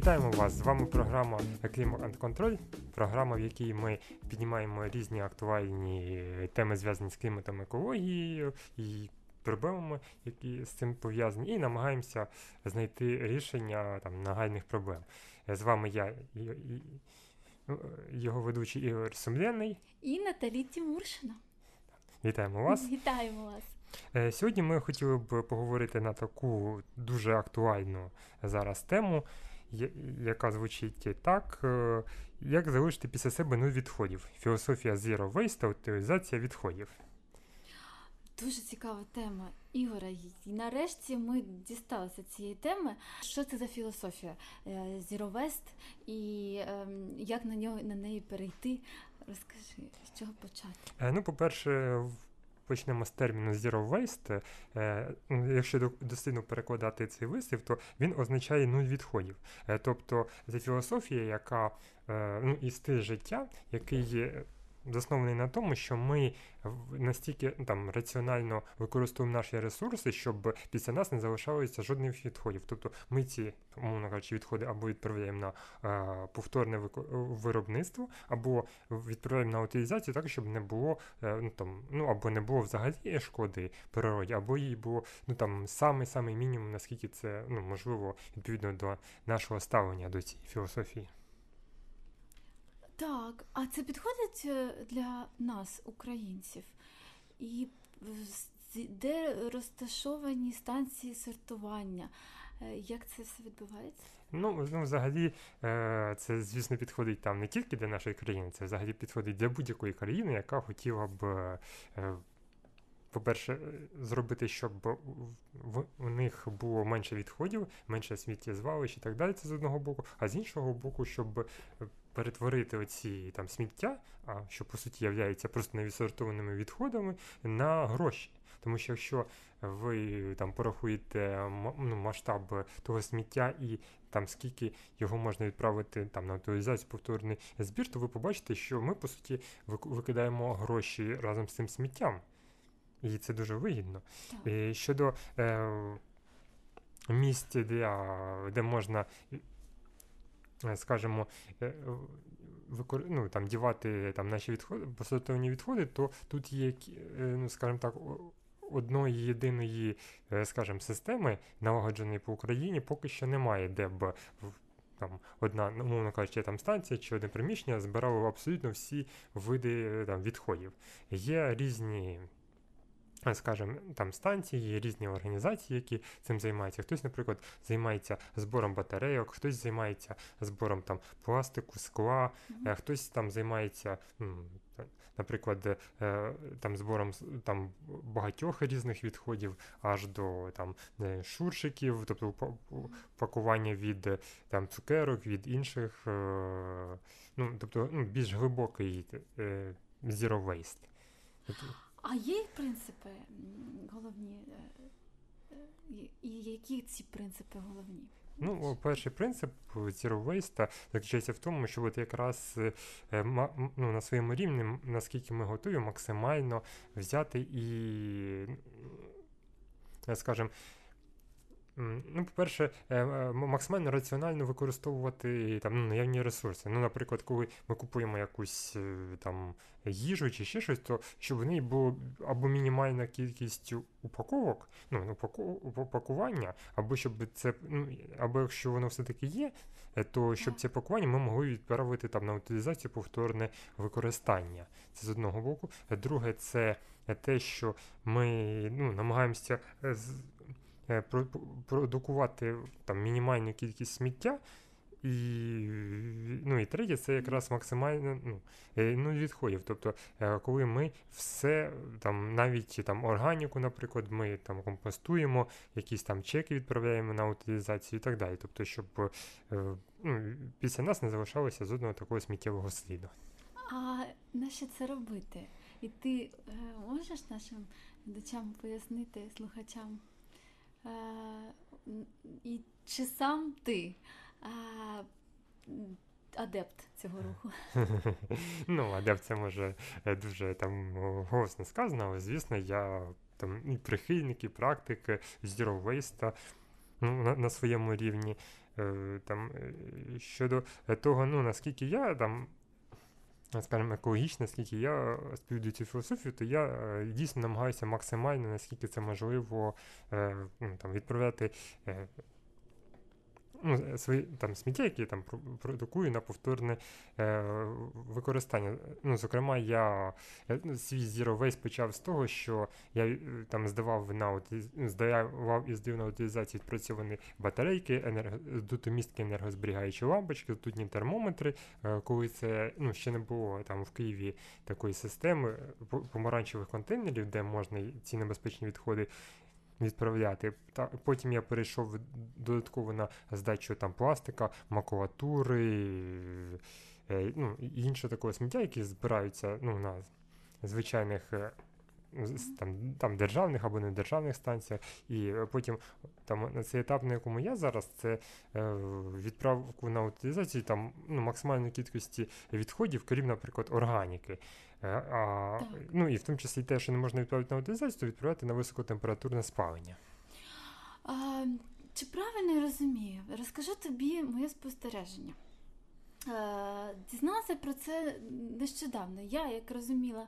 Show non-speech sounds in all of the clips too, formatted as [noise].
Вітаємо вас! З вами програма Control, програма, в якій ми піднімаємо різні актуальні теми, зв'язані з кліматом, екологією і проблемами, які з цим пов'язані, і намагаємося знайти рішення там нагальних проблем. З вами я і, його ведучий Ігор Сумленний. І Наталі Тімуршина. Вітаємо вас. Вітаємо вас. Е, сьогодні ми хотіли б поговорити на таку дуже актуальну зараз тему, яка звучить так: е, як залишити після себе нуль відходів. Філософія Zero Waste та утилізація відходів. Дуже цікава тема Ігора. І нарешті ми дісталися цієї теми. Що це за філософія е, Zero Waste і ем, як на нього на неї перейти? Розкажи, з чого почати? Ну, по-перше, почнемо з терміну Zero Waste. Е, ну, якщо дослідно перекладати цей вислів, то він означає нуль відходів. Е, тобто це філософія, яка е, ну, і стиль життя, який заснований на тому, що ми настільки там раціонально використовуємо наші ресурси, щоб після нас не залишалося жодних відходів. Тобто ми ці, умовно кажучи, відходи або відправляємо на а, повторне виробництво, або відправляємо на утилізацію, так щоб не було е, ну там, ну або не було взагалі шкоди природі, або їй було ну там самий-самий мінімум, наскільки це ну можливо відповідно до нашого ставлення до цієї філософії. Так, а це підходить е, для нас, українців, і де розташовані станції сортування? Е, як це все відбувається? Ну, ну взагалі, е, це, звісно, підходить там не тільки для нашої країни, це взагалі підходить для будь-якої країни, яка хотіла б по-перше, зробити, щоб в, у них було менше відходів, менше сміттєзвалищ і так далі, це з одного боку, а з іншого боку, щоб перетворити оці там сміття, а що по суті являється просто невідсортованими відходами, на гроші. Тому що якщо ви там порахуєте ну, масштаб того сміття і там скільки його можна відправити там на утилізацію, повторний збір, то ви побачите, що ми по суті викидаємо гроші разом з цим сміттям і це дуже вигідно. І Щодо е, місць, де, де можна, скажімо, е, викор... ну, там, дівати там, наші відходи, посадовні відходи, то тут є, е, ну, скажімо так, одної єдиної, скажімо, системи, налагодженої по Україні, поки що немає, де б там одна, умовно кажучи, там станція чи одне приміщення збирало абсолютно всі види там, відходів. Є різні скажімо, там станції, різні організації, які цим займаються. Хтось, наприклад, займається збором батарейок, хтось займається збором там пластику, скла, mm-hmm. хтось там займається. Наприклад, е, там збором там багатьох різних відходів, аж до там шуршиків, тобто пакування від там цукерок, від інших, ну тобто ну, більш глибокий zero waste. А є принципи головні? Е, е, і які ці принципи головні? Ну, перший принцип Zero Waste заключається в тому, що от якраз е, ну, на своєму рівні, наскільки ми готові, максимально взяти і, скажімо, Ну, по-перше, е, е, максимально раціонально використовувати там ну, наявні ресурси. Ну, наприклад, коли ми купуємо якусь е, там їжу чи ще щось, то щоб в неї було або мінімальна кількість упаковок, ну, упакування, або щоб це, ну, або якщо воно все-таки є, то щоб це пакування ми могли відправити там на утилізацію повторне використання. Це з одного боку. Друге, це те, що ми ну, намагаємося продукувати там мінімальну кількість сміття. І ну, і третє, це якраз максимально ну, е, ну, відходів. Тобто, е, коли ми все, там, навіть там, органіку, наприклад, ми там компостуємо, якісь там чеки відправляємо на утилізацію і так далі. Тобто, щоб ну, після нас не залишалося жодного такого сміттєвого сліду. А на що це робити? І ти можеш нашим глядачам пояснити, слухачам? Е, і чи сам ти адепт цього руху? [laughs] Ну, адепт це може е, дуже там голосно сказано, але звісно, я там і прихильник, і практик Zero Waste ну, на, на своєму рівні. е, там, е, щодо того, ну, наскільки я там. Скажімо, екологічно, наскільки я співдую цю філософію, то я е, дійсно намагаюся максимально, наскільки це можливо, е, ну, там, відправляти е, ну, свої там сміття, які я там продукую на повторне е, використання. Ну, Зокрема, я ну, свій Zero Waste почав з того, що я е, там здавав на здавав і здав на утилізацію відпрацьовані батарейки, енерго, дутомістки енергозберігаючі лампочки, тутні термометри, е, коли це ну, ще не було там в Києві такої системи помаранчевих контейнерів, де можна ці небезпечні відходи відправляти. Та Потім я перейшов додатково на здачу там пластика, макулатури, е, ну, інше такого сміття, які збираються ну, на звичайних. Е, там там державних або недержавних станціях, і потім там на цей етап, на якому я зараз, це е, відправку на утилізацію там ну, максимальної кількості відходів, крім, наприклад, органіки. Е, а, Ну і в тому числі те, що не можна відправити на утилізацію, то відправляти на високотемпературне спалення. А, Чи правильно я розумію? Розкажу тобі моє спостереження. Е, дізналася про це нещодавно. Я як розуміла,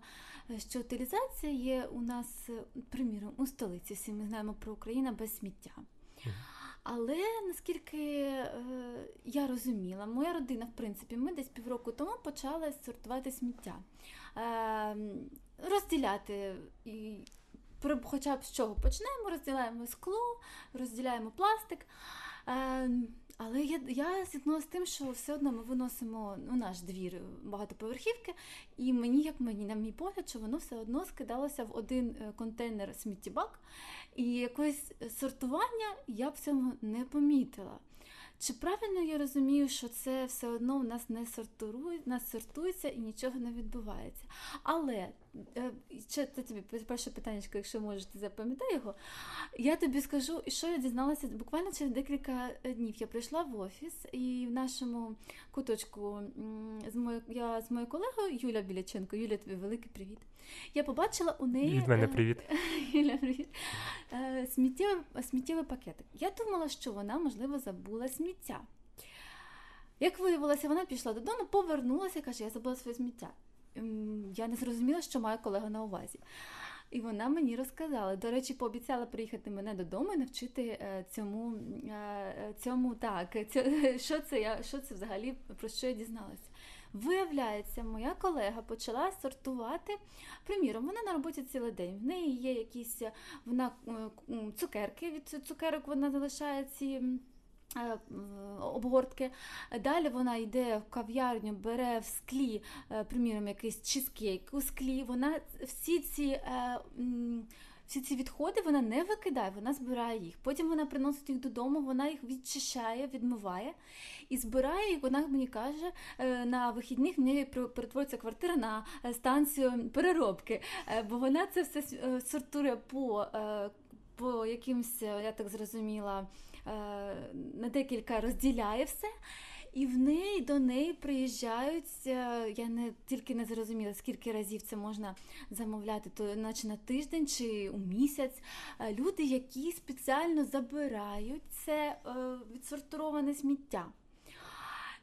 що утилізація є у нас, приміром, у столиці. Всі ми знаємо про Україну без сміття. Але наскільки е, я розуміла, моя родина, в принципі, ми десь півроку тому почали сортувати сміття, розділяти і. Хоча б з чого почнемо, розділяємо скло, розділяємо пластик. Е, але я я зіткнулася з тим, що все одно ми виносимо у наш двір багатоповерхівки, і мені, як мені, на мій погляд, що воно все одно скидалося в один е, контейнер сміттєбак, і якось сортування я б цьому не помітила. Чи правильно я розумію, що це все одно у нас не сортує, нас сортується і нічого не відбувається? Але це тобі перше питання, якщо можеш, ти запам'ятай його. Я тобі скажу, що я дізналася буквально через декілька днів. Я прийшла в офіс, і в нашому куточку з моєю я з моєю колегою Юля Біляченко, Юля, тобі великий привіт. Я побачила у неї від мене привіт. [laughs] Юля, привіт. Сміттєвий, сміттєвий пакетик. Я думала, що вона, можливо, забула сміття. Як виявилося, вона пішла додому, повернулася і каже, я забула своє сміття. Я не зрозуміла, що має колега на увазі. І вона мені розказала. До речі, пообіцяла приїхати мене додому і навчити е, цьому е, цьому так, [laughs] що це я, що це взагалі про що я дізналася. Виявляється, моя колега почала сортувати. Приміром, вона на роботі цілий день. В неї є якісь вона цукерки від цукерок вона залишає ці. Е, обгортки. Далі вона йде в кав'ярню, бере в склі, е, приміром, якийсь чизкейк у склі. Вона всі ці е, всі ці відходи вона не викидає, вона збирає їх. Потім вона приносить їх додому, вона їх відчищає, відмиває і збирає їх. Вона мені каже, на вихідних в неї перетворюється квартира на станцію переробки, бо вона це все сортує по, по якимсь, я так зрозуміла. Е, на декілька розділяє все. І в неї до неї приїжджають. Е, я не тільки не зрозуміла, скільки разів це можна замовляти, то наче на тиждень чи у місяць. Е, люди, які спеціально забирають це відсортоване сміття.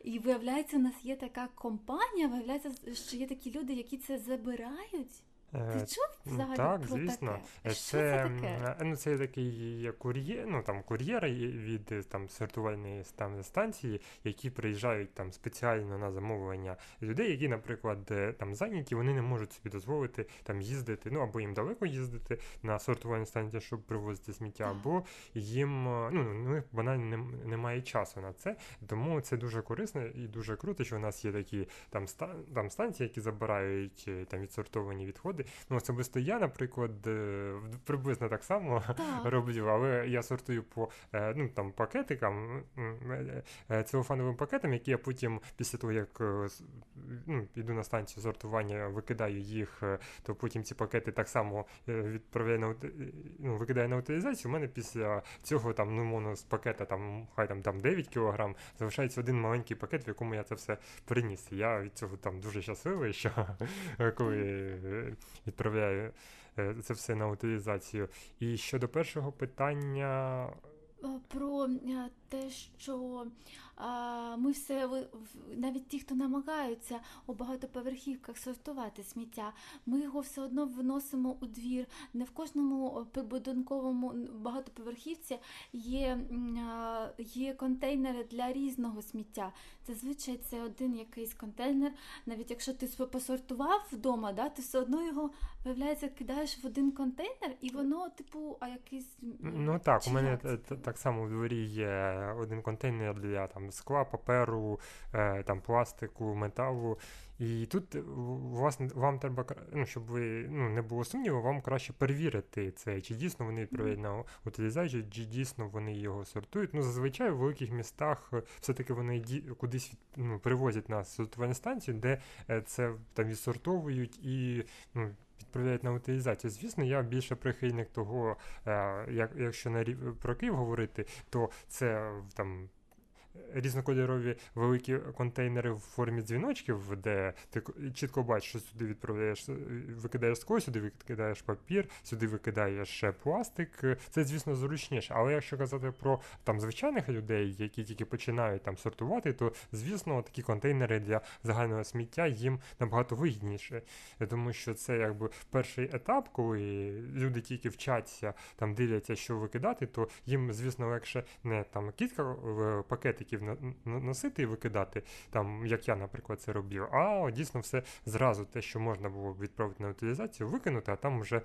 І виявляється, у нас є така компанія, виявляється, що є такі люди, які це забирають. Ти е, чув взагалі Так, про звісно. Таке? Що це таке? Ну, це такий кур'єр, ну там кур'єр від е, там сортувальної там, станції, які приїжджають там спеціально на замовлення людей, які, наприклад, е, там зайняті, вони не можуть собі дозволити там їздити, ну або їм далеко їздити на сортувальну станцію, щоб привозити сміття, так. або їм ну, ну банально немає часу на це. Тому це дуже корисно і дуже круто, що у нас є такі там там станції, які забирають там відсортовані відходи відходи. Ну, особисто я, наприклад, е, приблизно так само так. [laughs] роблю, але я сортую по е, ну, там, пакетикам, е, целофановим пакетам, які я потім, після того, як ну, піду на станцію сортування, викидаю їх, то потім ці пакети так само відправляю на ну, викидаю на утилізацію. У мене після цього там, ну, моно з пакета там, хай там, там 9 кг, залишається один маленький пакет, в якому я це все приніс. Я від цього там дуже щасливий, що [laughs] коли відправляю е, це все на утилізацію. І щодо першого питання. е, про е, те, що ми все навіть ті, хто намагаються у багатоповерхівках сортувати сміття, ми його все одно виносимо у двір. Не в кожному е, прибудинковому багатоповерхівці є, є контейнери для різного сміття. Зазвичай це один якийсь контейнер. Навіть якщо ти посортував вдома, да, ти все одно його виявляється, кидаєш в один контейнер, і воно, типу, а якийсь Ну так, чи у мене так само в дворі є один контейнер для там скла, паперу, е, там пластику, металу. І тут е, власне вам треба ну, щоб ви ну не було сумніву, вам краще перевірити це, чи дійсно вони відправляють на утилізацію, чи дійсно вони його сортують. Ну зазвичай в великих містах е, все-таки вони ді- кудись від, ну, привозять на сортувальні станції, де це там відсортовують і ну, відправляють на утилізацію. Звісно, я більше прихильник того, як, якщо на рів- про Київ говорити, то це там. Різнокольорові великі контейнери в формі дзвіночків, де ти чітко бачиш, що сюди відправляєш, е, викидаєш скло, сюди викидаєш папір, сюди викидаєш пластик. Це, звісно, зручніше. Але якщо казати про там звичайних людей, які тільки починають там сортувати, то звісно такі контейнери для загального сміття їм набагато вигідніше. Думаю, що це якби перший етап, коли люди тільки вчаться, там дивляться, що викидати, то їм, звісно, легше не там кілька пакетиків на- носити і викидати, там, як я, наприклад, це робив, а дійсно все зразу те, що можна було відправити на утилізацію, викинути, а там вже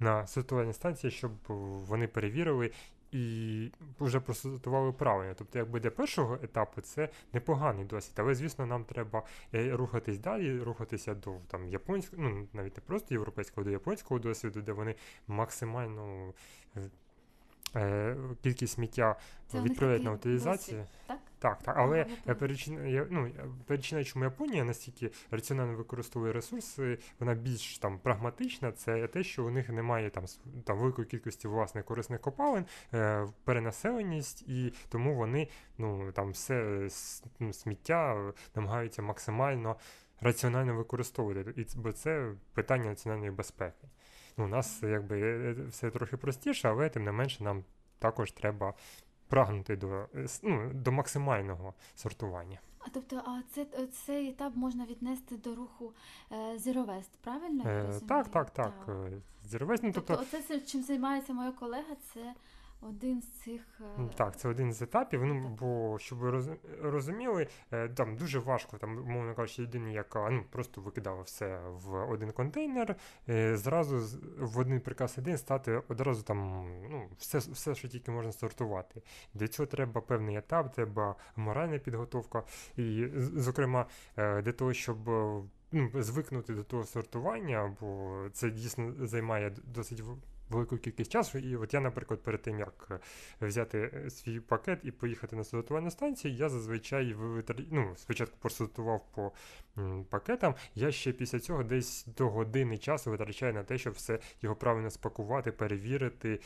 на сортувальній станції, щоб вони перевірили. І вже просортували правильно. Тобто, якби для першого етапу це непоганий досвід. Але, звісно, нам треба е, рухатись далі, рухатися до там японського, ну навіть не просто європейського, до японського досвіду, де вони максимально е, е, кількість сміття Це відправляють на утилізацію. досвід, так? Так, так, але е, причина, я- ну, е, причина, чому Японія настільки раціонально використовує ресурси, вона більш там прагматична, це те, що у них немає там, там великої кількості власних корисних копалин, е, перенаселеність, і тому вони ну, там все е, ну, сміття е, намагаються максимально раціонально використовувати, і бо це питання національної безпеки. Ну, у нас якби е, е, все трохи простіше, але тим не менше нам також треба прагнути до, е, ну, до максимального сортування. А тобто, а це, цей етап можна віднести до руху Зіровест, правильно? Е, так, так, так. Зірвесь, ну, Тобто, тобто, оце чим займається моя колега, це один з цих. е, так, це один з етапів. Ну, бо щоб ви роз- розуміли, е, там дуже важко, там, мовно кажучи, людині, яка ну, просто викидала все в один контейнер, е, зразу в один прекрасний день стати одразу там, ну, все, все, що тільки можна сортувати. Для цього треба певний етап, треба моральна підготовка. І, зокрема, для того, щоб. Ну, звикнути до того сортування, бо це дійсно займає досить велику кількість часу. І от я, наприклад, перед тим як е, взяти е, свій пакет і поїхати на сортувальну станцію, я зазвичай витр... ну, спочатку просортував по пакетам. Я ще після цього десь до години часу витрачаю на те, щоб все його правильно спакувати, перевірити.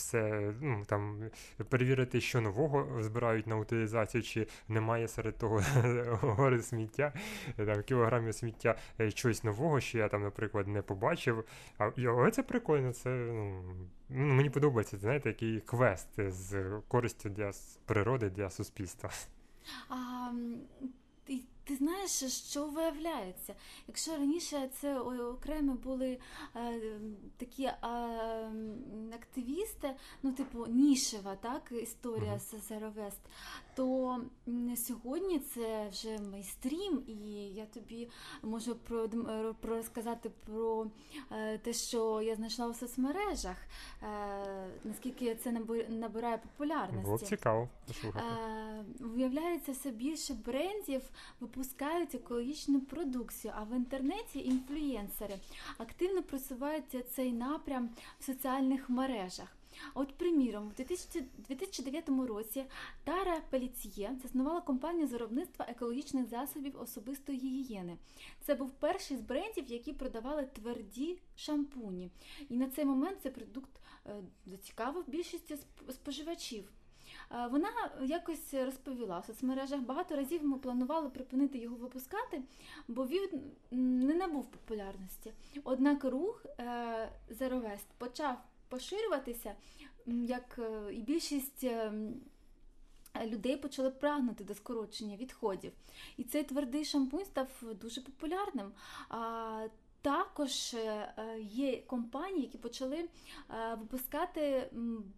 Все ну там перевірити, що нового збирають на утилізацію, чи немає серед того [laughs] гори сміття, там кілограмів сміття е, чогось нового, що я там, наприклад, не побачив. А але це прикольно, це ну, ну, мені подобається, знаєте, такий квест з користю для природи, для суспільства. А, ти, знаєш, що виявляється? Якщо раніше це окремо були е, такі е, активісти, ну, типу, нішева, так, історія mm-hmm. Waste, то сьогодні це вже мейстрім, і я тобі можу про, е, розказати про е, те, що я знайшла у соцмережах, е, наскільки це наби- набирає популярності. Було цікаво послухати. Виявляється, все більше брендів випускають екологічну продукцію, а в інтернеті інфлюєнсери активно просувають цей напрям в соціальних мережах. От, приміром, 2000 2009 році Тара Пеліціє заснувала компанію з виробництва екологічних засобів особистої гігієни. Це був перший з брендів, які продавали тверді шампуні. І на цей момент цей продукт е, зацікавив більшість сп- споживачів. Е, Вона якось розповіла в соцмережах. Багато разів ми планували припинити його випускати, бо він не набув популярності. Однак рух Waste почав поширюватися, як е, і більшість. Ем, людей почали прагнути до скорочення відходів. І цей твердий шампунь став дуже популярним. Також е, є компанії, які почали е, випускати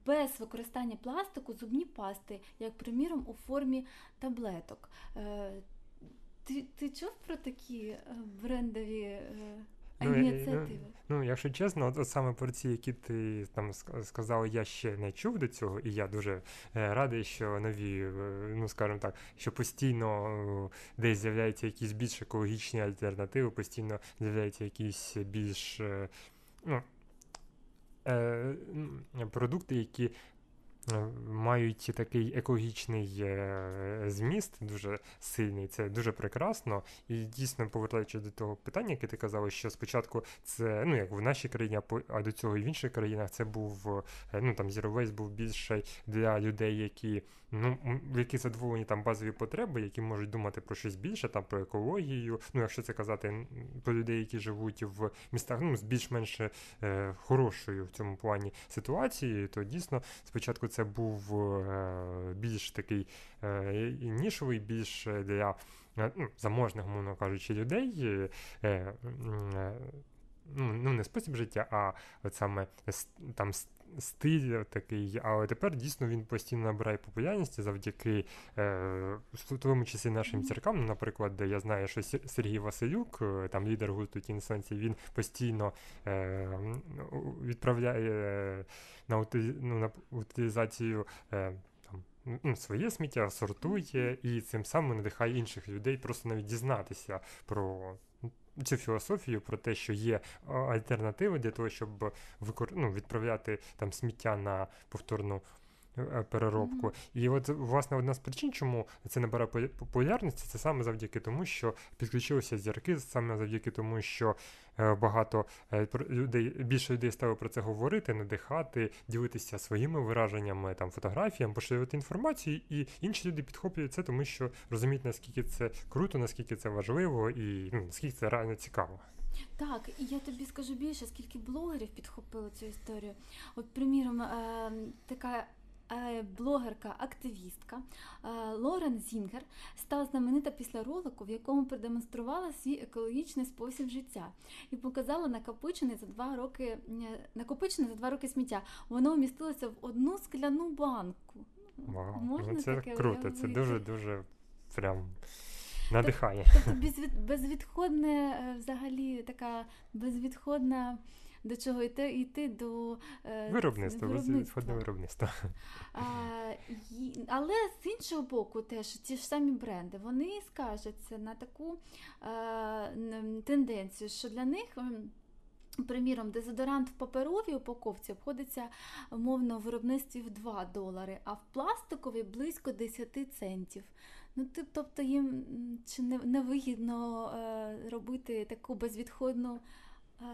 без використання пластику зубні пасти, як, приміром, у формі таблеток. Е, ти ти чув про такі брендові ну, ініціативи? Ну, ну, якщо чесно, от, от саме про ці, які ти там сказав, я ще не чув до цього, і я дуже е, радий, що нові, ну скажімо так, що постійно е, десь з'являються якісь більш екологічні альтернативи, постійно з'являються якісь більш е, ну, е, продукти, які Е, мають такий екологічний е, зміст, дуже сильний, це дуже прекрасно. І дійсно, повертаючись до того питання, яке ти казала, що спочатку це ну як в нашій країні, а до цього і в інших країнах це був е, ну там зіровець був більше для людей, які ну які задоволені там базові потреби, які можуть думати про щось більше, там про екологію. Ну, якщо це казати про людей, які живуть в містах, ну з більш-менш е, хорошою в цьому плані ситуацією, то дійсно спочатку це був е, більш такий е, нішовий, більш для е, ну, заможних, мовно кажучи, людей. Ну, ну, не спосіб життя, а от саме там стиль такий. Але тепер дійсно він постійно набирає популярності завдяки е, в тому числі нашим церкам. Ну, наприклад, де я знаю, що Сергій Василюк, там лідер гурту Тінсенсі, він постійно е, відправляє на ну, на утилізацію. Е, ну, Своє сміття сортує і цим самим надихає інших людей просто навіть дізнатися про цю філософію, про те, що є альтернативи для того, щоб викор... ну, відправляти там сміття на повторну переробку. Mm-hmm. І от, власне, одна з причин, чому це набирає популярності, це саме завдяки тому, що підключилися зірки, саме завдяки тому, що е, багато е, людей, більше людей стали про це говорити, надихати, ділитися своїми вираженнями, там, фотографіями, поширювати інформацію, і інші люди підхоплюють це, тому що розуміють, наскільки це круто, наскільки це важливо і ну, наскільки це реально цікаво. Так, і я тобі скажу більше, скільки блогерів підхопили цю історію. От, приміром, е, така Е, блогерка-активістка е, Лорен Зінгер стала знаменита після ролику, в якому продемонструвала свій екологічний спосіб життя і показала накопичене за два роки е, накопичене за два роки сміття. Воно вмістилося в одну скляну банку. Вау, Можна ну Це таке круто, уявити? це дуже дуже прям. Надихає. Тобто безвідходне, взагалі така безвідходна до чого йти йти до е, виробництва, виробництва. виробництва. А, Але з іншого боку, теж ті ж самі бренди вони скажуться на таку е, тенденцію, що для них. Приміром, дезодорант в паперовій упаковці обходиться умовно в виробництві в 2 долари, а в пластиковій близько 10 центів. Ну, Тобто їм чи не, невигідно е, робити таку безвідходну е,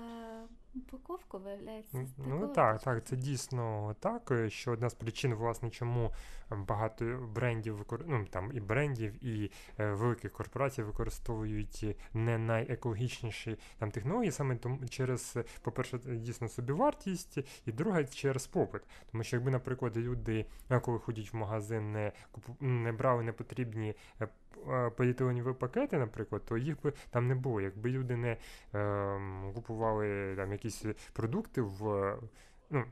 упаковку, виявляється. Ну так, так, це дійсно так. Е, що одна з причин, власне, чому багато брендів ну, там і брендів, і е, великих корпорацій використовують не найекологічніші там технології, саме тому через, по-перше, дійсно собівартість, і друге через попит. Тому що, якби, наприклад, люди, коли ходять в магазин, не не брали непотрібні е, поліетиленові пакети, наприклад, то їх би там не було. Якби люди не е, купували там якісь продукти в. Ну,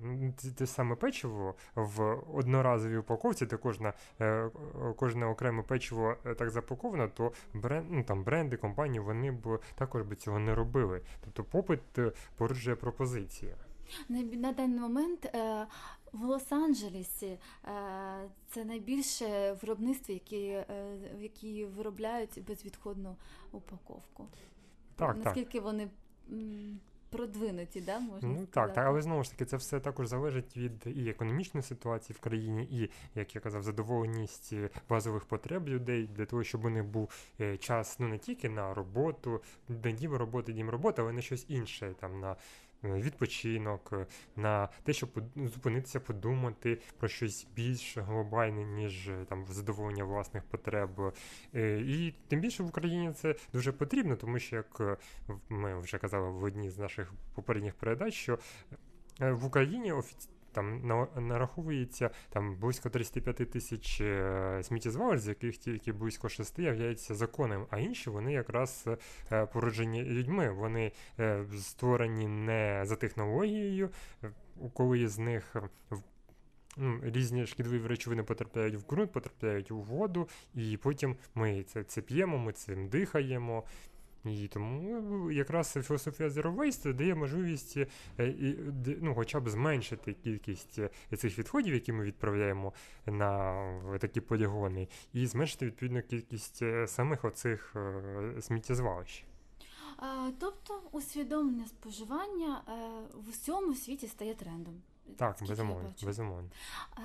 те саме печиво в одноразовій упаковці, де кожна, е, кожне окреме печиво е, так запаковано, то бренд, ну, там бренди, компанії вони б також би цього не робили. Тобто попит е, породжує пропозиція. На, на даний момент е, в Лос-Анджелесі е, це найбільше виробництво, які, е, які виробляють безвідходну упаковку. Так, Наскільки так. вони. Продвинуті, да, можна ну так, так, але знову ж таки, це все також залежить від і економічної ситуації в країні, і як я казав, задоволеність базових потреб людей для того, щоб у них був е, час ну не тільки на роботу, день роботи, дім роботи, але на щось інше, там на відпочинок, е, на те, щоб зупинитися, подумати про щось більш глобальне, ніж е, там задоволення власних потреб. І тим більше в Україні це дуже потрібно, тому що як ми вже казали в одній з наших попередніх передач, що е, в Україні офіці... там на- нараховується там близько 35 тисяч е, сміттєзвалищ, з яких тільки близько 6 являються законним, а інші вони якраз е, породжені людьми. Вони е, створені не за технологією, коли з них ну, різні шкідливі речовини потрапляють в ґрунт, потрапляють у воду, і потім ми це, це п'ємо, ми цим дихаємо. І тому ну, якраз філософія Zero Waste дає можливість е, ну, хоча б зменшити кількість е, цих відходів, які ми відправляємо на такі полігони, і зменшити відповідно кількість е, самих оцих е, сміттєзвалищ. Тобто усвідомлення споживання е, в усьому світі стає трендом. Так, безумовно, безумовно. А,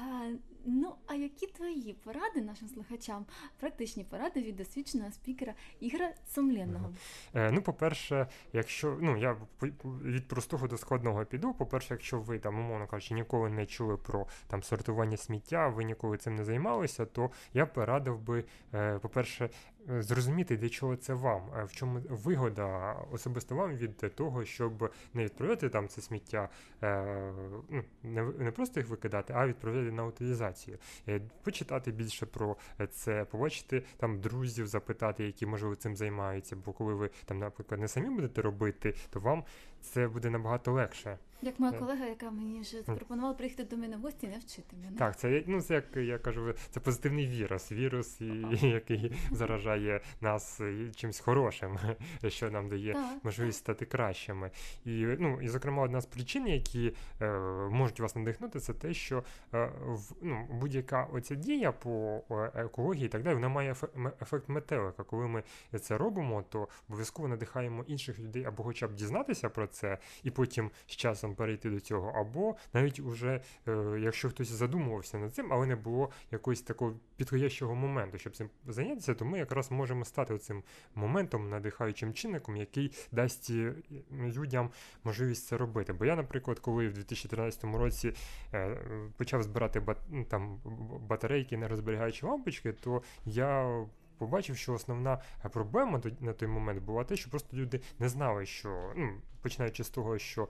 ну, а які твої поради нашим слухачам, практичні поради від досвідченого спікера Ігоря Сумленного? Е, ну, по-перше, якщо ну я від простого до складного піду. По-перше, якщо ви там, умовно кажучи, ніколи не чули про там сортування сміття, ви ніколи цим не займалися, то я порадив би, е, по-перше, зрозуміти, для чого це вам, е, в чому вигода особисто вам від того, щоб не відправляти там це сміття, е, ну, не, не просто їх викидати, а відправляти на утилізацію. Е, Почитати більше про це, побачити там друзів, запитати, які можливо цим займаються. Бо коли ви там, наприклад, не самі будете робити, то вам це буде набагато легше. Як моя Е. колега, яка мені вже запропонувала приїхати до мене в гості і навчити мене. Так, це ну це як я кажу, це позитивний вірус, вірус, і, [laughs] який заражає нас е, чимось хорошим, [laughs] що нам дає Так, можливість стати кращими. І ну і зокрема одна з причин, які е, можуть вас надихнути, це те, що е, в, ну, будь-яка оця дія по е, екології і так далі, вона має ефект метелика. Коли ми це робимо, то обов'язково надихаємо інших людей або хоча б дізнатися про це, і потім з часом перейти до цього, або навіть уже, е, якщо хтось задумувався над цим, але не було якогось такого підходящого моменту, щоб цим зайнятися, то ми якраз можемо стати цим моментом, надихаючим чинником, який дасть е, людям можливість це робити. Бо я, наприклад, коли в 2013 році е, почав збирати бат, там, батарейки, нерозберігаючі лампочки, то я. Побачив, що основна е, проблема на той момент була те, що просто люди не знали, що ну, починаючи з того, що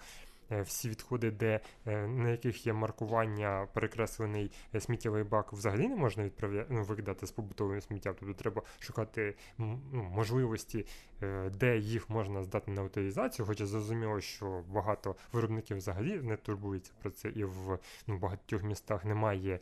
е, всі відходи, де е, на яких є маркування перекреслений сміттєвий бак, взагалі не можна відправляти ну, викидати з побутовим сміттям. Тобто треба шукати ну, можливості, де їх можна здати на утилізацію. Хоча зрозуміло, що багато виробників взагалі не турбуються про це, і в ну, багатьох містах немає.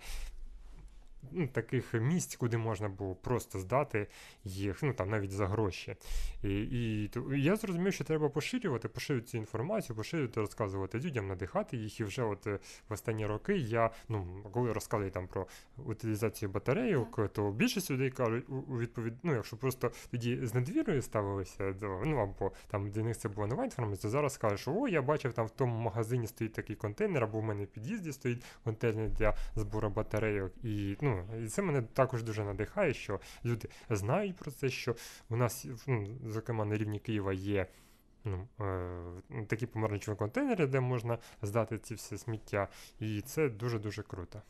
Ну, таких місць, куди можна було просто здати їх, ну там навіть за гроші. І, і то- і я зрозумів, що треба поширювати, поширювати цю інформацію, поширювати, розказувати людям, надихати їх. І вже от е, в останні роки я, ну, коли розказую там про утилізацію батарейок, то більшість людей кажуть, у, відповідь, ну, якщо просто тоді з недовірою ставилися до, ну або там для них це була нова інформація, то зараз кажуть, що о, я бачив, там в тому магазині стоїть такий контейнер, або в мене в під'їзді стоїть контейнер для збору батарейок. І, ну, і це мене також дуже надихає, що люди знають про це, що у нас, ну, зокрема, на рівні Києва є. Ну, е, такі помаранчеві контейнери, де можна здати ці все сміття, і це дуже-дуже круто.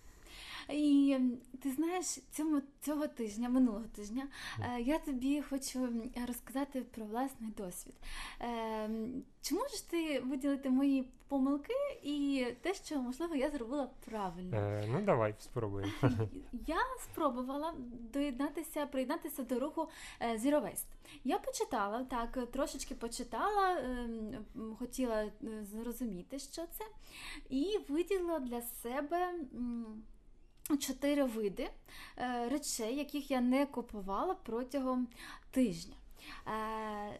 І ти знаєш, цьому цього тижня, минулого тижня, е, я тобі хочу розказати про власний досвід. Е, Чи можеш ти виділити мої помилки і те, що можливо я зробила правильно? Е, ну, давай, спробуємо. [laughs] Я спробувала доєднатися, приєднатися до руху Zero Waste. Я почитала, так, трошечки почитала, ем, хотіла е, зрозуміти, що це, і виділила для себе чотири види е, речей, яких я не купувала протягом тижня. Е,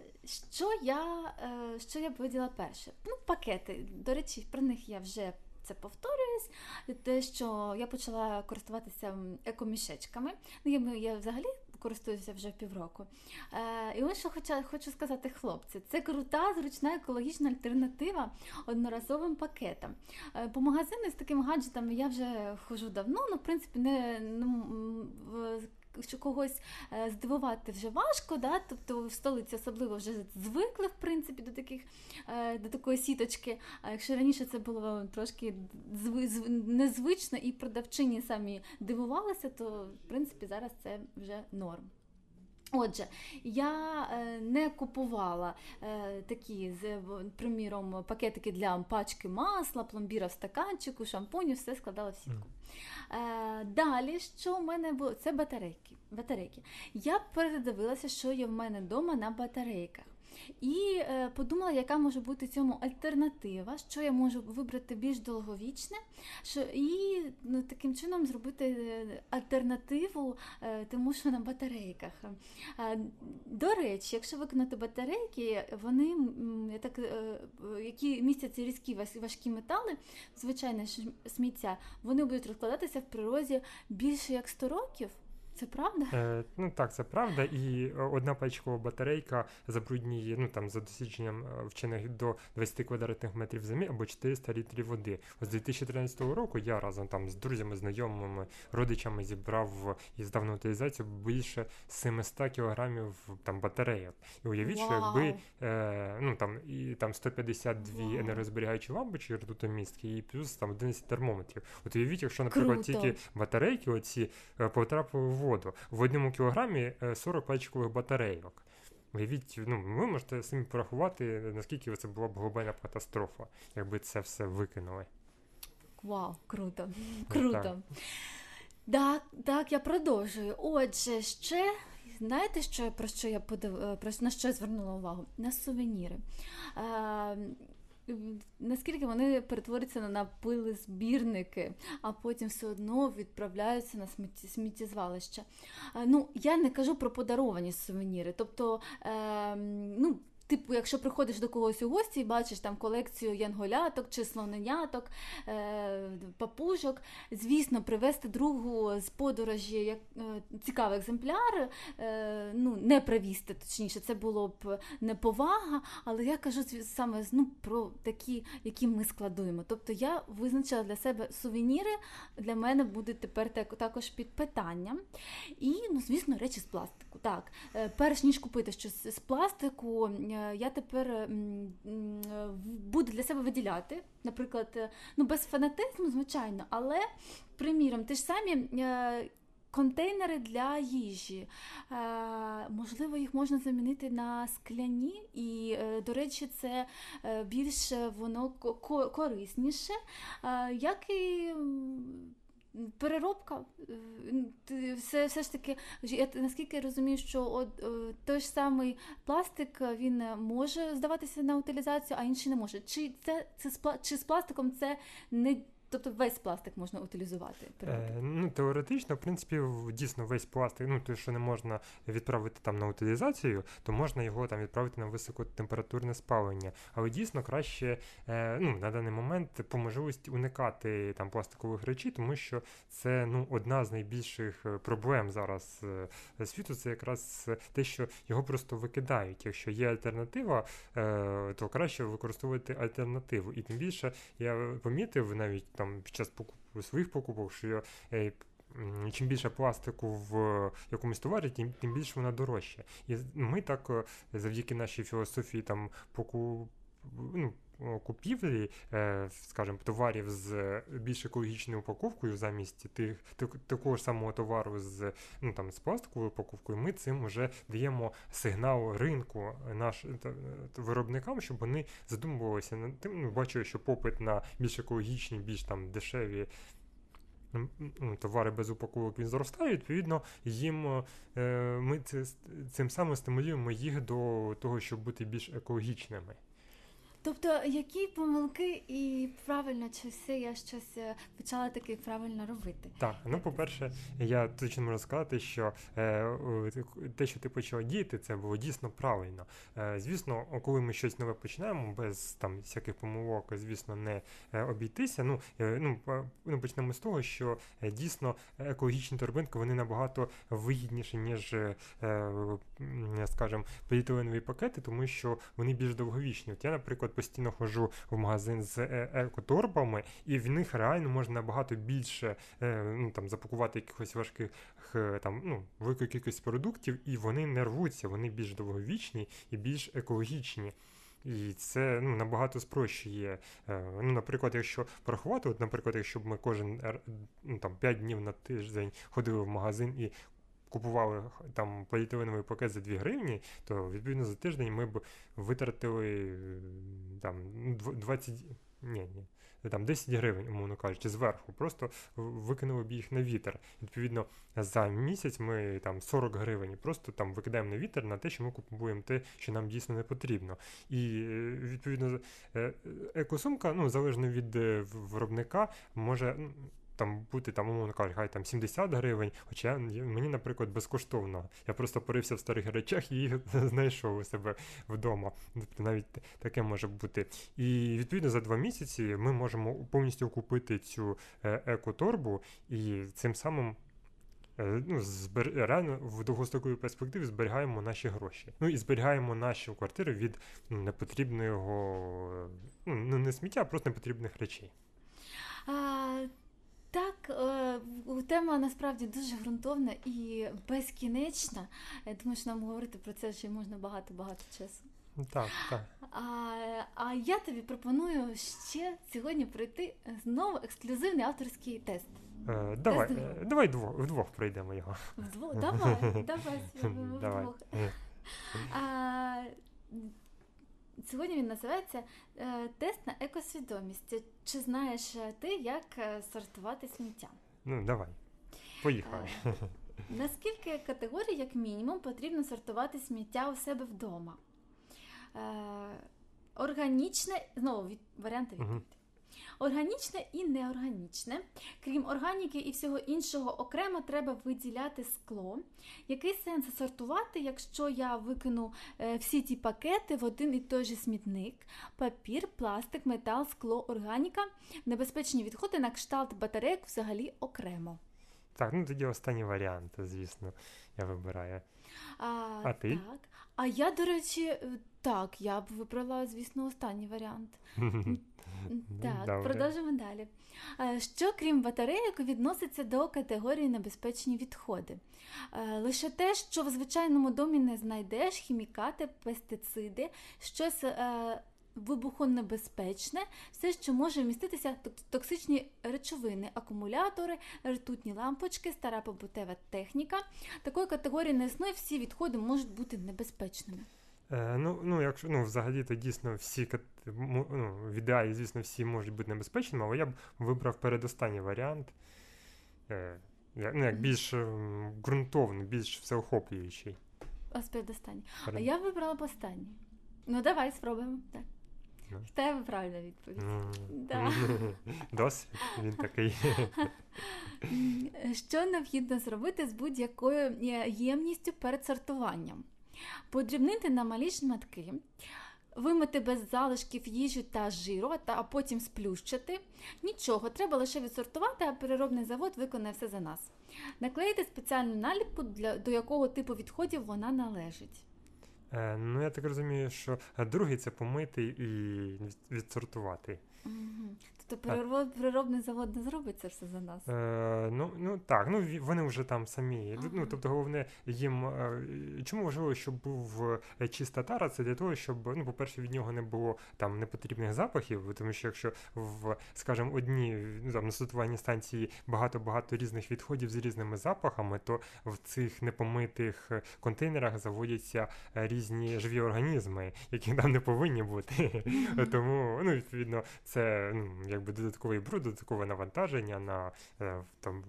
Що я, е, що я б виділа перше? Ну, пакети. До речі, про них я вже це повторююсь. Те, що я почала користуватися екомішечками. Ну, я, я взагалі користуюся вже півроку. Е, і ось що хочу, хочу сказати, хлопці, це крута, зручна екологічна альтернатива одноразовим пакетам. По магазину з такими гаджетами я вже хожу давно, ну, в принципі, не, ну, когось е, здивувати вже важко, да? тобто в столиці особливо вже звикли в принципі до таких е, до такої сіточки. А якщо раніше це було трошки зви- незвично і продавчині самі дивувалися, то в принципі зараз це вже норм. Отже, я е, не купувала е, такі, з, приміром, пакетики для пачки масла, пломбіра в стаканчику, шампуню, все складала в сітку. Mm. далі, що в мене було? Це батарейки. батарейки. Я передивилася, що є в мене вдома на батарейках. І е, подумала, яка може бути цьому альтернатива, що я можу вибрати більш довговічне, що, і ну, таким чином зробити е, альтернативу е, тому, що на батарейках. До речі, якщо виконати батарейки, вони так, які містять різкі важкі метали, звичайне сміття, вони будуть розкладатися в природі більше як 100 років. Це правда? Е, ну так, це правда. І е, одна пачкова батарейка забруднює, ну там за дослідженням е, вчених до 20 квадратних метрів землі або 400 літрів води. З 2013 року я разом там з друзями, знайомими, родичами зібрав і здав на утилізацію більше 700 кілограмів там батарейок. І уявіть, що якби е, ну там і там 152 Вау. енергозберігаючі лампочки ртутомістки і плюс там 11 термометрів. От уявіть, якщо, наприклад, Круто. тільки батарейки оці е, потрапили в воду. В одному кілограмі е, 40 пальчикових батарейок. Уявіть, ну ви можете самі порахувати, наскільки це була б глобальна катастрофа, якби це все викинули. Вау, круто. Ну, [laughs] Круто. так. Так, так, я продовжую. Отже, ще знаєте, що про що я подив... е, про на що я звернула увагу? На сувеніри. Е, Наскільки вони перетворюються на пили збірники, а потім все одно відправляються на сміттєзвалище. Е, Ну, я не кажу про подаровані сувеніри. Тобто, е, ну, типу, якщо приходиш до когось у гості і бачиш там колекцію янголяток чи слоненяток, е, папужок, звісно, привезти другу з подорожі як е, цікавий екземпляр, е, ну не привізти, точніше, це було б неповага, але я кажу саме ну, про такі, які ми складуємо. Тобто я визначила для себе сувеніри, для мене будуть тепер так, також під питанням. І, ну, звісно, речі з пластику. Так, перш ніж купити щось з пластику, я тепер е, буду для себе виділяти, наприклад, е, ну без фанатизму, звичайно, але, приміром, ті ж самі. е, Контейнери для їжі. Е, можливо, їх можна замінити на скляні, і, е, до речі, це е, більш е, воно ко- ко- корисніше, е, як і переробка. Е, ти- Все, все ж таки, я наскільки я розумію, що от, е, той ж самий пластик е, він може здаватися на утилізацію, а інший не може. Чи це, це чи з пластиком це не. Тобто весь пластик можна утилізувати. Е, ну, теоретично, в принципі, дійсно весь пластик, ну те, що не можна відправити там на утилізацію, то можна його там відправити на високотемпературне спалення. Але дійсно краще е, ну, на даний момент по можливості уникати там пластикових речей, тому що це ну, одна з найбільших е, проблем зараз е, світу. Це якраз те, що його просто викидають. Якщо є альтернатива, е, то краще використовувати альтернативу. І тим більше я помітив навіть там під час покупки своїх покупок, що я, я чим більше пластику в якомусь товарі, тим, тим більше вона дорожча. І ми так е, завдяки нашій філософії там поку... ну, купівлі, е, скажімо, товарів з е, більш екологічною упаковкою замість тих, такого ж самого товару з, ну, там, з пластиковою упаковкою, ми цим вже даємо сигнал ринку наш, та виробникам, щоб вони задумувалися над тим, ну, бачили, що попит на більш екологічні, більш там дешеві. Товари без упаковок він зростає, відповідно, їм е, ми цим самим стимулюємо їх до того, щоб бути більш екологічними. Тобто, які помилки і правильно все я щось е, почала таки правильно робити? Так, ну по-перше, я точно можу сказати, що е, те, що ти почала діяти, це було дійсно правильно. Е, звісно, коли ми щось нове починаємо, без там всяких помилок, звісно, не е, обійтися. Ну, е, ну, ну почнемо з того, що е, дійсно екологічні торбинки вони набагато вигідніші, ніж, е, м, скажімо, поліетиленові пакети, тому що вони більш довговічні. От я, наприклад, постійно ходжу в магазин з е, екоторбами, і в них реально можна набагато більше е, ну, там, запакувати якихось важких е, там, ну, великої кількості продуктів, і вони не рвуться, вони більш довговічні і більш екологічні. І це ну, набагато спрощує. Ну, наприклад, якщо порахувати, от, наприклад, якщо б ми кожен ну, там, 5 днів на тиждень ходили в магазин і купували там поліетиленовий пакет за 2 гривні, то відповідно за тиждень ми б витратили е, там ну, дв- 20, ні, ні, там 10 гривень, умовно кажучи, зверху. Просто викинули б їх на вітер. Відповідно, за місяць ми там 40 гривень просто там викидаємо на вітер на те, що ми купуємо те, що нам дійсно не потрібно. І е, відповідно е, екосумка, ну залежно від виробника, може. Там бути там, умовно кажучи, хай там 70 гривень, хоча мені, наприклад, безкоштовно. Я просто порився в старих речах і [laughs] знайшов у себе вдома. Тобто навіть таке може бути. І відповідно за два місяці ми можемо повністю купити цю е, екоторбу і цим самим. е, Ну, збер... реально в довгостроковій перспективі зберігаємо наші гроші. Ну і зберігаємо нашу квартиру від ну, непотрібного, ну не сміття, а просто непотрібних речей. А, так, е, тема насправді дуже ґрунтовна і безкінечна. Я думаю, що нам говорити про це ще можна багато-багато часу. Так, так. А, а я тобі пропоную ще сьогодні пройти знову ексклюзивний авторський тест. Е, давай, Тест е, давай двох, вдвох пройдемо його. Вдвох. Давай, давай [laughs] Давай. вдвох. А, сьогодні він називається е, Тест на екосвідомість. Чи знаєш е, ти, як е, сортувати сміття? Ну, давай. Поїхали. Наскільки категорій, як мінімум, потрібно сортувати сміття у себе вдома? Органічне, знову від, варіанти відповіді. Органічне і неорганічне. Крім органіки і всього іншого, окремо треба виділяти скло. Який сенс сортувати, якщо я викину е, всі ті пакети в один і той же смітник? Папір, пластик, метал, скло, органіка, небезпечні відходи на кшталт батарейок взагалі окремо. Так, ну тоді останній варіант, звісно, я вибираю. А, А ти? Так. А я, до речі, е, так, я б вибрала, звісно, останній варіант. Так, добре. продовжимо далі. Е, Що, крім батарейок, відноситься до категорії небезпечні відходи? Е, Лише те, що в звичайному домі не знайдеш, хімікати, пестициди, щось вибухонебезпечне, все, що може вміститися токсичні речовини, акумулятори, ртутні лампочки, стара побутова техніка. Такої категорії не існує, всі відходи можуть бути небезпечними. Е, ну, ну, якщо ну, взагалі, то дійсно всі ну, в ідеалі, звісно, всі можуть бути небезпечними, але я б вибрав передостанній варіант. Е, ну, як більш ем, ґрунтовний, більш всеохоплюючий. Ось передостанній. А я вибрала б останній. Ну, давай спробуємо. Так. В тебе правильна відповідь. Да. [laughs] Досвід, він такий. Що необхідно зробити з будь-якою е, ємністю перед сортуванням? Подрібнити на малі шматки, вимити без залишків їжі та жиру, та, а потім сплющити. Нічого, треба лише відсортувати, а переробний завод виконає все за нас. Наклеїти спеціальну наліпку, для, до якого типу відходів вона належить. Е, ну, я так розумію, що е, другий це помити і відсортувати. Угу. Тобто перероб- переробний завод не зробить це все за нас. Е, ну, ну так, ну вони вже там самі. Ага. Ну, тобто, головне їм. е, Чому важливо, щоб був е, чиста тара? Це для того, щоб, ну, по-перше, від нього не було там непотрібних запахів, тому що якщо в, скажімо, одній ну, там, на сортувальній станції багато-багато різних відходів з різними запахами, то в цих непомитих е, контейнерах заводяться е, різні живі організми, які там не повинні бути. Тому, ну, відповідно, це ну, якби додатковий бруд, додаткове навантаження на е, там.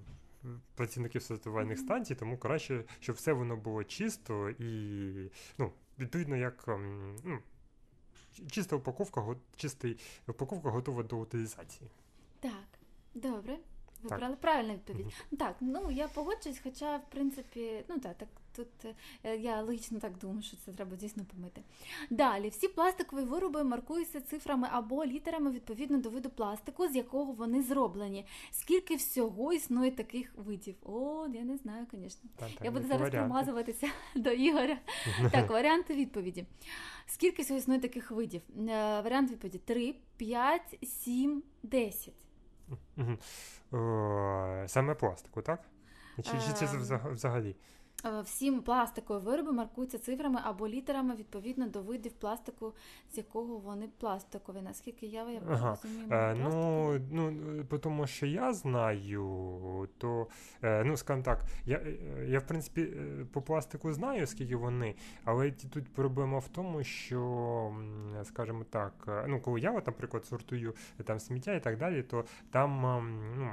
Працівників сортувальних станцій, тому краще, щоб все воно було чисто і ну, відповідно, як ем, ну, чиста упаковка, чистий упаковка готова до утилізації. Так, добре. Вибрали правильну відповідь. Мгм. Так, ну я погоджуюсь, хоча, в принципі, ну так, так тут е, я логічно так думаю, що це треба дійсно помити. Далі, всі пластикові вироби маркуються цифрами або літерами відповідно до виду пластику, з якого вони зроблені. Скільки всього існує таких видів? О, я не знаю, звісно. Я буду зараз варіанти? промазуватися [laughs] до Ігоря. [laughs] Так, варіанти відповіді. Скільки всього існує таких видів? Е, Варіант відповіді: 3, 5, 7, 10. О, Саме пластику, так? Чи, чи це Ем. взагалі? Е, Всім пластикові вироби маркуються цифрами або літерами відповідно до видів пластику, з якого вони пластикові. Наскільки я, я Ага. розумію, Е, ну, ну, тому, що я знаю, то, е, ну, скажімо так, я, я в принципі по пластику знаю, скільки вони, але тут проблема в тому, що, скажімо так, ну, коли я, от, наприклад, сортую там сміття і так далі, то там ем, ну,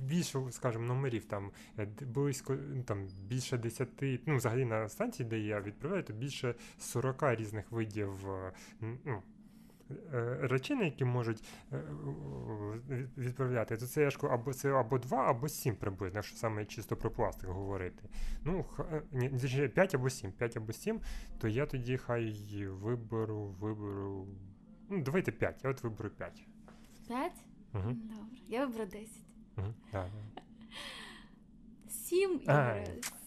більше, скажімо, номерів, там близько, ну, там, більше 10, ну, взагалі на станції, де я відправляю, то більше 40 різних видів е, ну, е, речей, які можуть е, відправляти, то це я ж або це або 2, або 7 приблизно, якщо саме чисто про пластик говорити. Ну, е, ні, 5 або 7, 5 або 7, то я тоді хай виберу, виберу. Ну, давайте 5, я от виберу 5. П'ять? Угу. Добре. Я вибрав 10. Угу, да. Сім, А.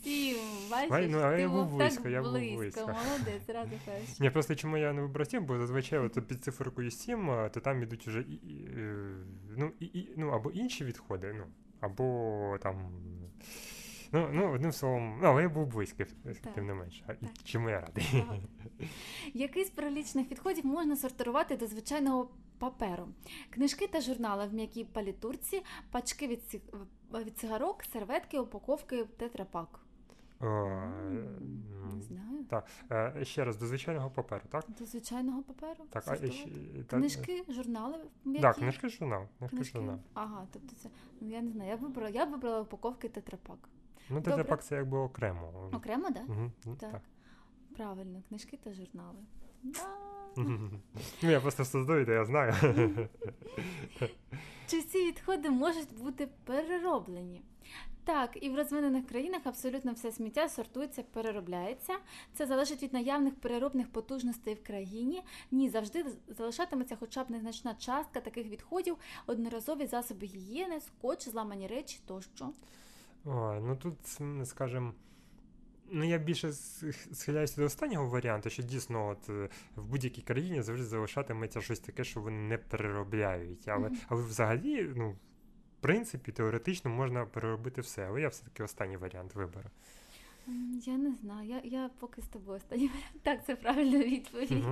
Сім. Бачиш, Ай, ну, а ти я був був близько, так я був близько. близько. Молодець, зразу кажеш. Ні, просто чому я не вибрав 7, бо зазвичай от під циферкою 7, а, то там ідуть вже і, і, е, ну, і, і, ну, або інші відходи, ну, або там. Ну, ну, одним словом, ну, але я був близький, Так, тим не менше. А, і так. чому я радий? Який з перелічених відходів можна сортувати до звичайного паперу? Книжки та журнали в м'якій палітурці, пачки від, ці- від цигарок, серветки, упаковки, тетрапак. О, Не знаю. е, Ще раз, до звичайного паперу, так? До звичайного паперу. Так, а ще, та- Книжки, журнали м'які. Так, книжки журнал. Книжки Книжки. журнал. Ага, тобто це. Ну я не знаю. Я вибрала, я вибрала упаковки тетрапак. Ну, тетрапак це якби окремо. Окремо, так? Да? Ну, Так. так. Правильно, книжки та журнали. Да. [laughs] Ну, я просто создаю, то я знаю. [laughs] Чи всі відходи можуть бути перероблені? Так, і в розвинених країнах абсолютно все сміття сортується, переробляється. Це залежить від наявних переробних потужностей в країні. Ні, завжди залишатиметься хоча б незначна частка таких відходів, одноразові засоби гігієни, скотч, зламані речі тощо. Ой, ну тут, м, скажем, ну я більше схиляюся до останнього варіанту, що дійсно от е, в будь-якій країні завжди залишатиметься щось таке, що вони не переробляють. Але, Мгм. але взагалі, ну, в принципі, теоретично можна переробити все, але я все-таки останній варіант виберу. Я не знаю, я, я поки з тобою останній [laughs] варіант. Так, це правильна відповідь. [laughs]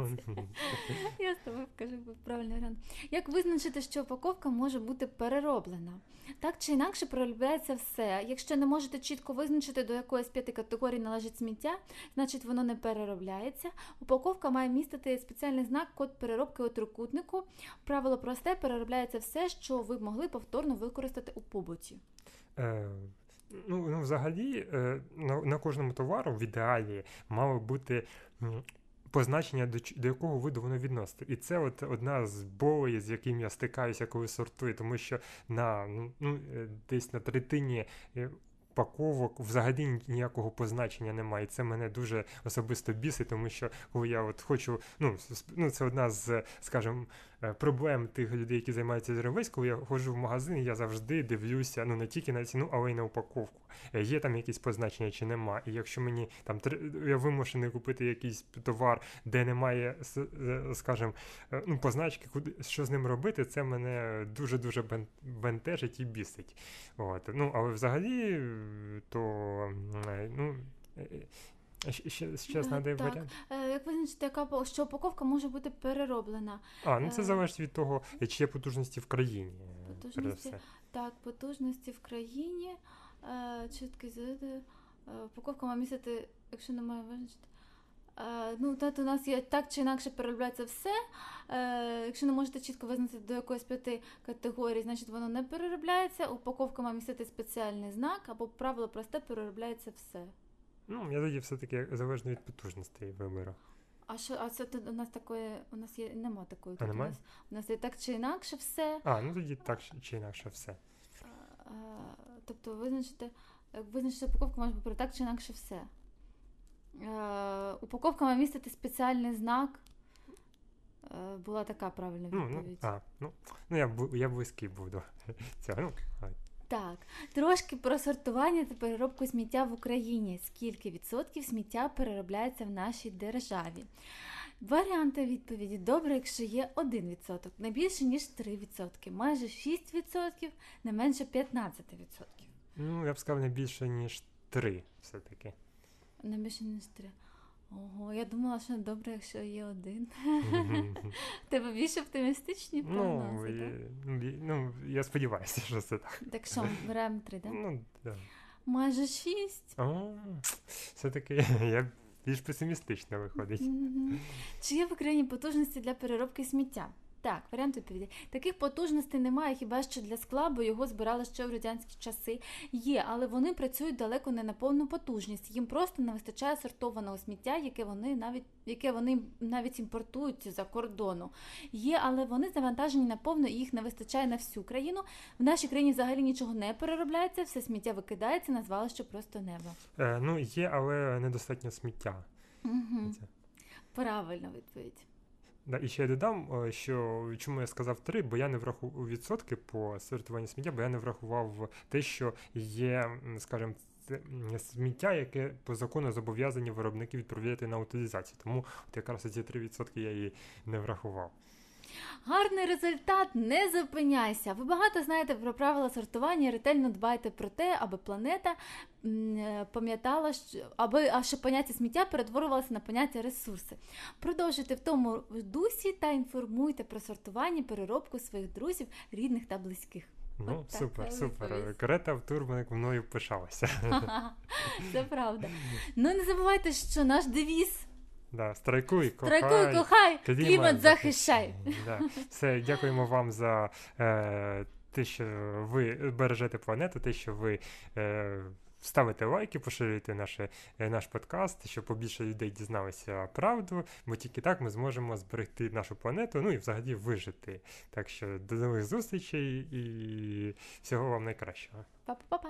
Я з тобою кажу правильний варіант. Як визначити, що упаковка може бути перероблена? Так чи інакше переробляється все. Якщо не можете чітко визначити, до якої з п'яти категорій належить сміття, значить воно не переробляється. Упаковка має містити спеціальний знак код переробки у трикутнику. Правило просте, переробляється все, що ви могли повторно використати у побуті. Е, ну, ну, взагалі, е, на, на кожному товару в ідеалі мало бути позначення, до, до якого виду воно відноситься. І це от одна з болей, з яким я стикаюся, коли сортую, тому що на ну, ну, е, десь на третині. Упаковок взагалі ні- ніякого позначення немає. Це мене дуже особисто бісить, тому що коли я от хочу, ну, ну це одна з, скажімо, е, проблем тих людей, які займаються зерновець, коли я ходжу в магазин, я завжди дивлюся ну не тільки на ціну, але й на упаковку. Є там якісь позначення чи нема. І якщо мені там я вимушений купити якийсь товар, де немає, е, скажімо, е, ну, позначки, куди що з ним робити, це мене дуже дуже бен- бентежить і бісить. От. Ну, але взагалі, то ну. е, Ще, ще, знайде так. варіант. Як визначити, яка що упаковка може бути перероблена? А, ну це залежить від того, чи є потужності в країні. Потужності. Так, потужності в країні, е, чіткі звіти, е, упаковка має містити, якщо немає визначити. Е, ну, тут у нас є так чи інакше переробляється все. Якщо не можете чітко визначити до якоїсь п'яти категорій, значить воно не переробляється. Упаковка має містити спеціальний знак або правило просте переробляється все. Ну, я тоді все-таки залежно від потужностей виберу. А що, а це у нас такої, у нас є, нема такої. А немає? нас, у нас є так чи інакше все. А, ну тоді так чи інакше все. Е, Тобто визначити, визначити упаковку може бути так чи інакше все. Е, Упаковка має містити спеціальний знак. Е, Була така правильна Ну, ну, відповідь. а, ну, ну я, я близький був до цього. Ну, Так, трошки про сортування та переробку сміття в Україні. Скільки відсотків сміття переробляється в нашій державі? Варіанти відповіді добре, якщо є 1%, не більше ніж 3%, майже 6%, не менше 15%. ну, я б сказав, не більше, ніж три все-таки. Не більше ніж три. Ого, я думала, що добре, якщо є один. [laughs] Тебе більш оптимістичні Ну, прогнози, так? ну, ну, я сподіваюся, що це так. Так що, беремо три, так? Ну, да. Майже шість. Все-таки [laughs] я більш песимістично виходить. Чи є в Україні потужності для переробки сміття? Так, варіант відповіді. Таких потужностей немає хіба що для скла, бо його збирали ще в радянські часи. Є, але вони працюють далеко не на повну потужність. Їм просто не вистачає сортованого сміття, яке вони навіть яке вони навіть імпортують за кордону. Є, але вони завантажені наповну і їх не вистачає на всю країну. В нашій країні взагалі нічого не переробляється, все сміття викидається на звалище просто небо. Е, ну, є, але недостатньо сміття. Угу. Правильна відповідь. Да, і ще я додам, е, що чому я сказав три, бо я не врахував відсотки по сортуванню сміття, бо я не врахував те, що є, скажімо, сміття, яке по закону зобов'язані виробники відправляти на утилізацію. Тому от якраз ці 3% я її не врахував. Гарний результат, не зупиняйся. Ви багато знаєте про правила сортування, ретельно дбайте про те, аби планета е, пам'ятала, аби аше поняття сміття перетворювалося на поняття ресурси. Продовжуйте в тому дусі та інформуйте про сортування, переробку своїх друзів, рідних та близьких. Ну, От супер, супер. відповідь. Карета в турбаник мною пишалася. [laughs] Це правда. Ну не забувайте, що наш девіз Да, страйкуй, кохай. Страйкуй, кохай, клімат клімат захищай. Да. Все, дякуємо вам за е, те, що ви бережете планету, те, що ви е, ставите лайки, поширюєте наше, е, наш подкаст, щоб побільше людей дізналися правду, бо тільки так ми зможемо зберегти нашу планету, ну і взагалі вижити. Так що до нових зустрічей і всього вам найкращого. Па-па-па-па.